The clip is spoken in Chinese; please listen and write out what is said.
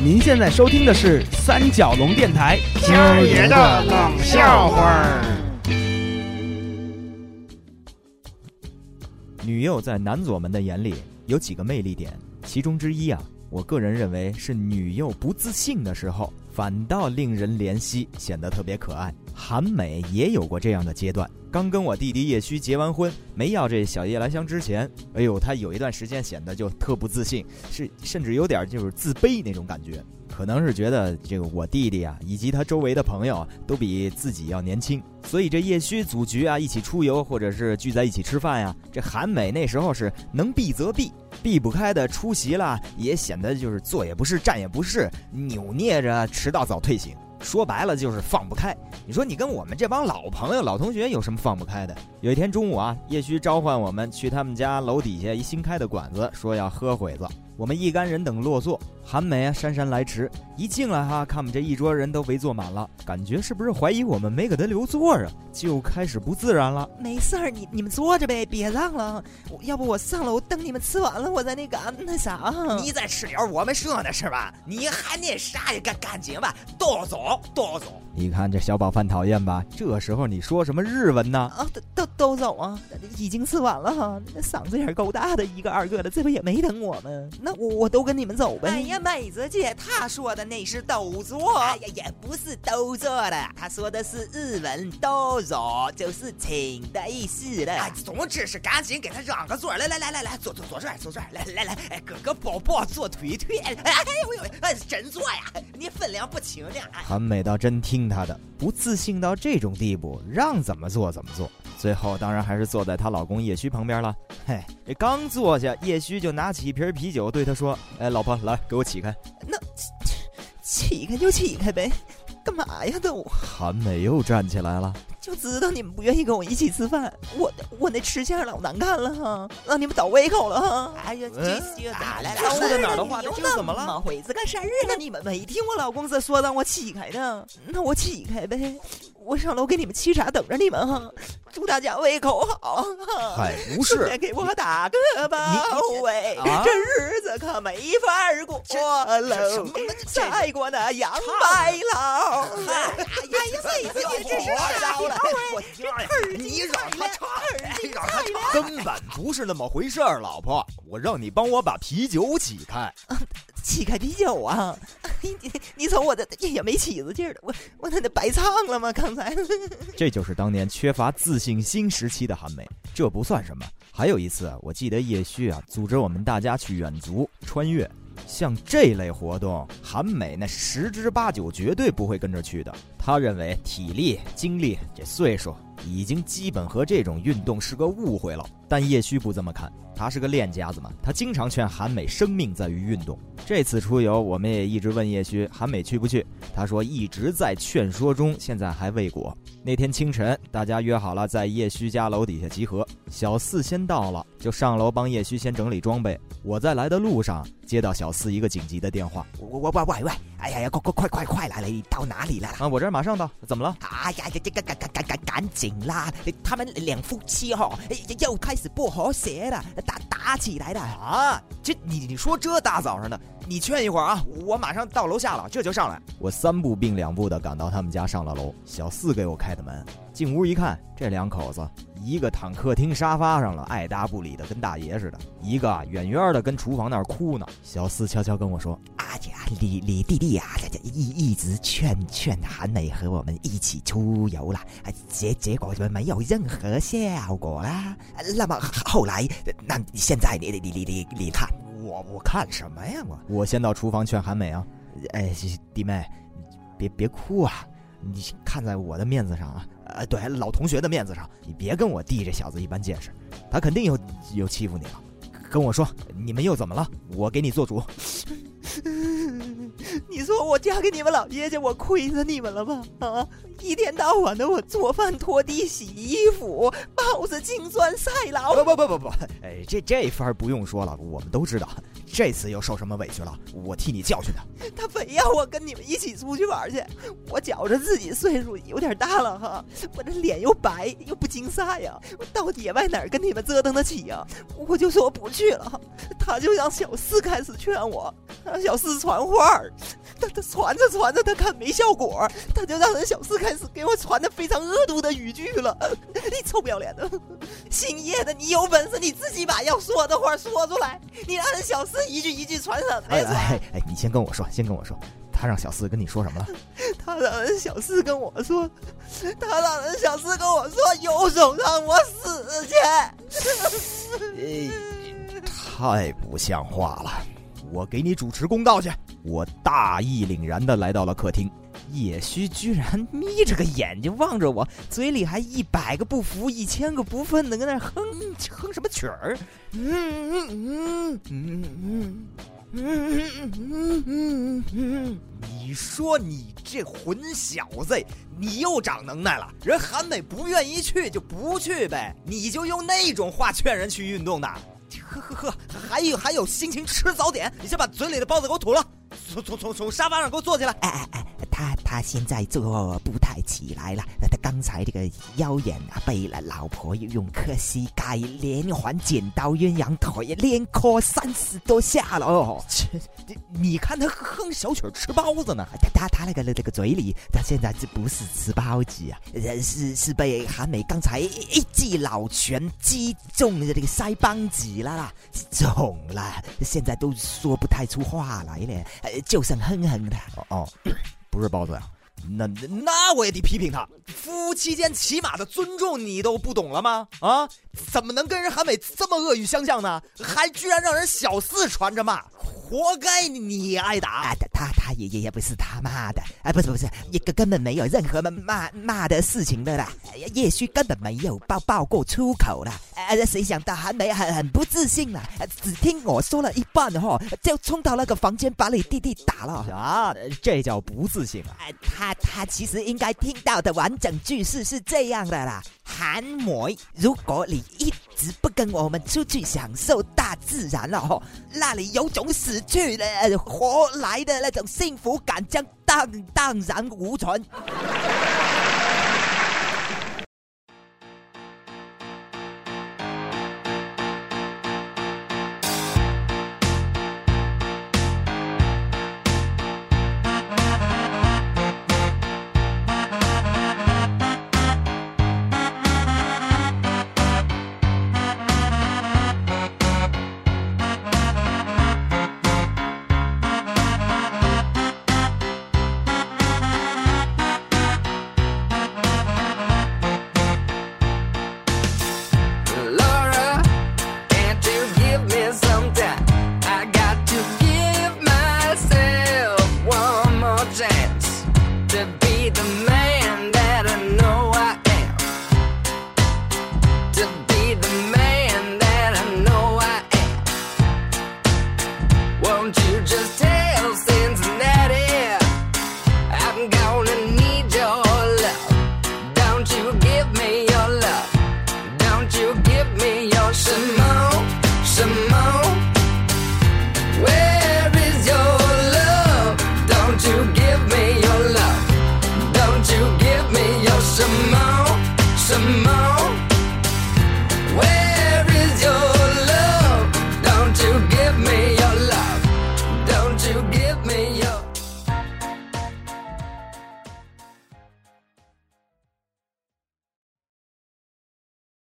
您现在收听的是三角龙电台，今儿爷的冷笑话儿。女友在男左们的眼里有几个魅力点，其中之一啊，我个人认为是女友不自信的时候，反倒令人怜惜，显得特别可爱。韩美也有过这样的阶段。刚跟我弟弟叶虚结完婚，没要这小夜来香之前，哎呦，他有一段时间显得就特不自信，是甚至有点就是自卑那种感觉。可能是觉得这个我弟弟啊，以及他周围的朋友都比自己要年轻，所以这叶虚组局啊，一起出游或者是聚在一起吃饭呀，这韩美那时候是能避则避，避不开的出席了，也显得就是坐也不是，站也不是，扭捏着迟到早退行。说白了就是放不开。你说你跟我们这帮老朋友、老同学有什么放不开的？有一天中午啊，叶旭召唤我们去他们家楼底下一新开的馆子，说要喝会子。我们一干人等落座，韩美啊姗姗来迟，一进来哈，看我们这一桌人都围坐满了，感觉是不是怀疑我们没给他留座啊？就开始不自然了。没事儿，你你们坐着呗，别让了。要不我上楼等你们吃完了，我再那个那啥。你再吃点我们说的是吧？你还那啥呀？赶赶紧吧，都走都走。你看这小宝饭讨厌吧？这时候你说什么日文呢？啊，都走啊！已经吃完了哈，那嗓子眼够大的，一个二个的，这不也没等我们？那我我都跟你们走呗。哎呀，妹子姐，她说的那是都坐，哎呀，也不是都坐的，她说的是日文都坐，就是请的意思了。哎，总之是赶紧给他让个座，来来来来来，坐坐坐这儿坐这儿，来来来，哎，哥哥抱抱，坐腿腿，哎哎呦呦，哎，真坐呀，你分量不轻呢。韩美倒真听他的，不自信到这种地步，让怎么做怎么做。最后当然还是坐在她老公叶虚旁边了。嘿，这刚坐下，叶虚就拿起一瓶啤酒对他说：“哎，老婆，来给我起开。”那起开就起开呗，干嘛呀都？韩美又站起来了。就知道你们不愿意跟我一起吃饭，我我那吃相老难看了哈，让你们倒胃口了哈。哎呀，这这来来，说的哪儿的话？这怎么了？回事干事儿呢？你们没听我老公这说让我起开的，那我起开呗。我上楼给你们沏茶，等着你们哈。祝大家胃口好。嗨，不是，给我打个包喂，这日子可没法过了。再过那杨白劳。哎呀，这是啥了？我你让他唱，让他唱，根本不是那么回事儿，老婆，我让你帮我把啤酒起开。起开啤酒啊！你 你瞅我这也没起子劲儿我我那得白唱了吗？刚才 这就是当年缺乏自信心时期的韩美，这不算什么。还有一次，我记得叶旭啊组织我们大家去远足穿越，像这类活动，韩美那十之八九绝对不会跟着去的。他认为体力、精力这岁数已经基本和这种运动是个误会了。但叶虚不这么看。他是个练家子嘛，他经常劝韩美，生命在于运动。这次出游，我们也一直问叶虚，韩美去不去？他说一直在劝说中，现在还未果。那天清晨，大家约好了在叶虚家楼底下集合。小四先到了，就上楼帮叶虚先整理装备。我在来的路上接到小四一个紧急的电话，我我我喂喂，哎呀呀，快快快快快来了！你到哪里了？啊，我这儿马上到。怎么了？哎呀，这赶赶赶赶赶赶紧啦！他们两夫妻哈，又开始不和谐了。打打起来了啊！这你你说这大早上的，你劝一会儿啊！我马上到楼下了，这就上来。我三步并两步的赶到他们家，上了楼。小四给我开的门，进屋一看，这两口子一个躺客厅沙发上了，爱答不理的跟大爷似的；一个远远的跟厨房那儿哭呢。小四悄悄跟我说：“阿姐，你你弟弟呀，一一直劝劝韩美和我们一起出游了，结结果就没有任何效果啦。那么后来，那现在你你你你你看我我看什么呀？我我先到厨房劝韩美啊，哎弟妹，别别哭啊，你看在我的面子上啊，呃对老同学的面子上，你别跟我弟这小子一般见识，他肯定又又欺负你了。跟我说你们又怎么了？我给你做主。你说我嫁给你们老爷家，我亏着你们了吧？啊！一天到晚的我做饭、拖地、洗衣服，抱着金砖赛劳。不不不不不，哎，这这番不用说了，我们都知道。这次又受什么委屈了？我替你教训他。他非要我跟你们一起出去玩去，我觉着自己岁数有点大了哈，我这脸又白又不经晒呀，我到野外哪儿跟你们折腾得起呀？我就说不去了。他就让小四开始劝我，让小四传话他他传着传着，他看没效果，他就让人小四开始给我传的非常恶毒的语句了。你臭不要脸的，姓叶的，你有本事你自己把要说的话说出来，你让人小四一句一句传什么哎呀？哎哎，你先跟我说，先跟我说，他让小四跟你说什么了？他让人小四跟我说，他让人小四跟我说，有种让我死去。哎，太不像话了！我给你主持公道去。我大义凛然的来到了客厅，叶须居然眯着个眼睛望着我，嘴里还一百个不服，一千个不忿的跟那哼哼什么曲儿。嗯嗯嗯嗯嗯嗯嗯嗯嗯，你说你这混小子，你又长能耐了？人韩美不愿意去就不去呗，你就用那种话劝人去运动的？呵呵呵，还有还有心情吃早点？你先把嘴里的包子给我吐了，从从从从沙发上给我坐起来。哎哎哎，他他现在坐不太起来了，那他刚才这个腰眼啊被了老婆用磕膝盖连环剪刀鸳鸯腿连磕三十多下了哦。你你看他哼小曲儿吃包子呢，他他他那个那个嘴里，他现在这不是吃包子啊，呃是是被韩美刚才一记老拳击中了这个腮帮子了啦，肿了，现在都说不太出话来了，呃就剩哼哼的。哦哦，不是包子呀、那那我也得批评他，夫妻间起码的尊重你都不懂了吗？啊，怎么能跟人韩美这么恶语相向呢？还居然让人小四传着骂，活该你挨打！啊，他他他也也也不是他骂的，啊，不是不是，也根根本没有任何骂骂骂的事情的啦，也许根本没有爆爆过粗口啦，啊，谁想到韩梅很很不自信啦，啊只听我说了一半哈，就冲到那个房间把你弟弟打了。啊，这叫不自信啊！啊，他他其实应该听到的完整句式是这样的啦，韩梅，如果你一直不跟我们出去享受大自然了哦，那里有种死去的活来的那种幸福感将荡荡然无存。the man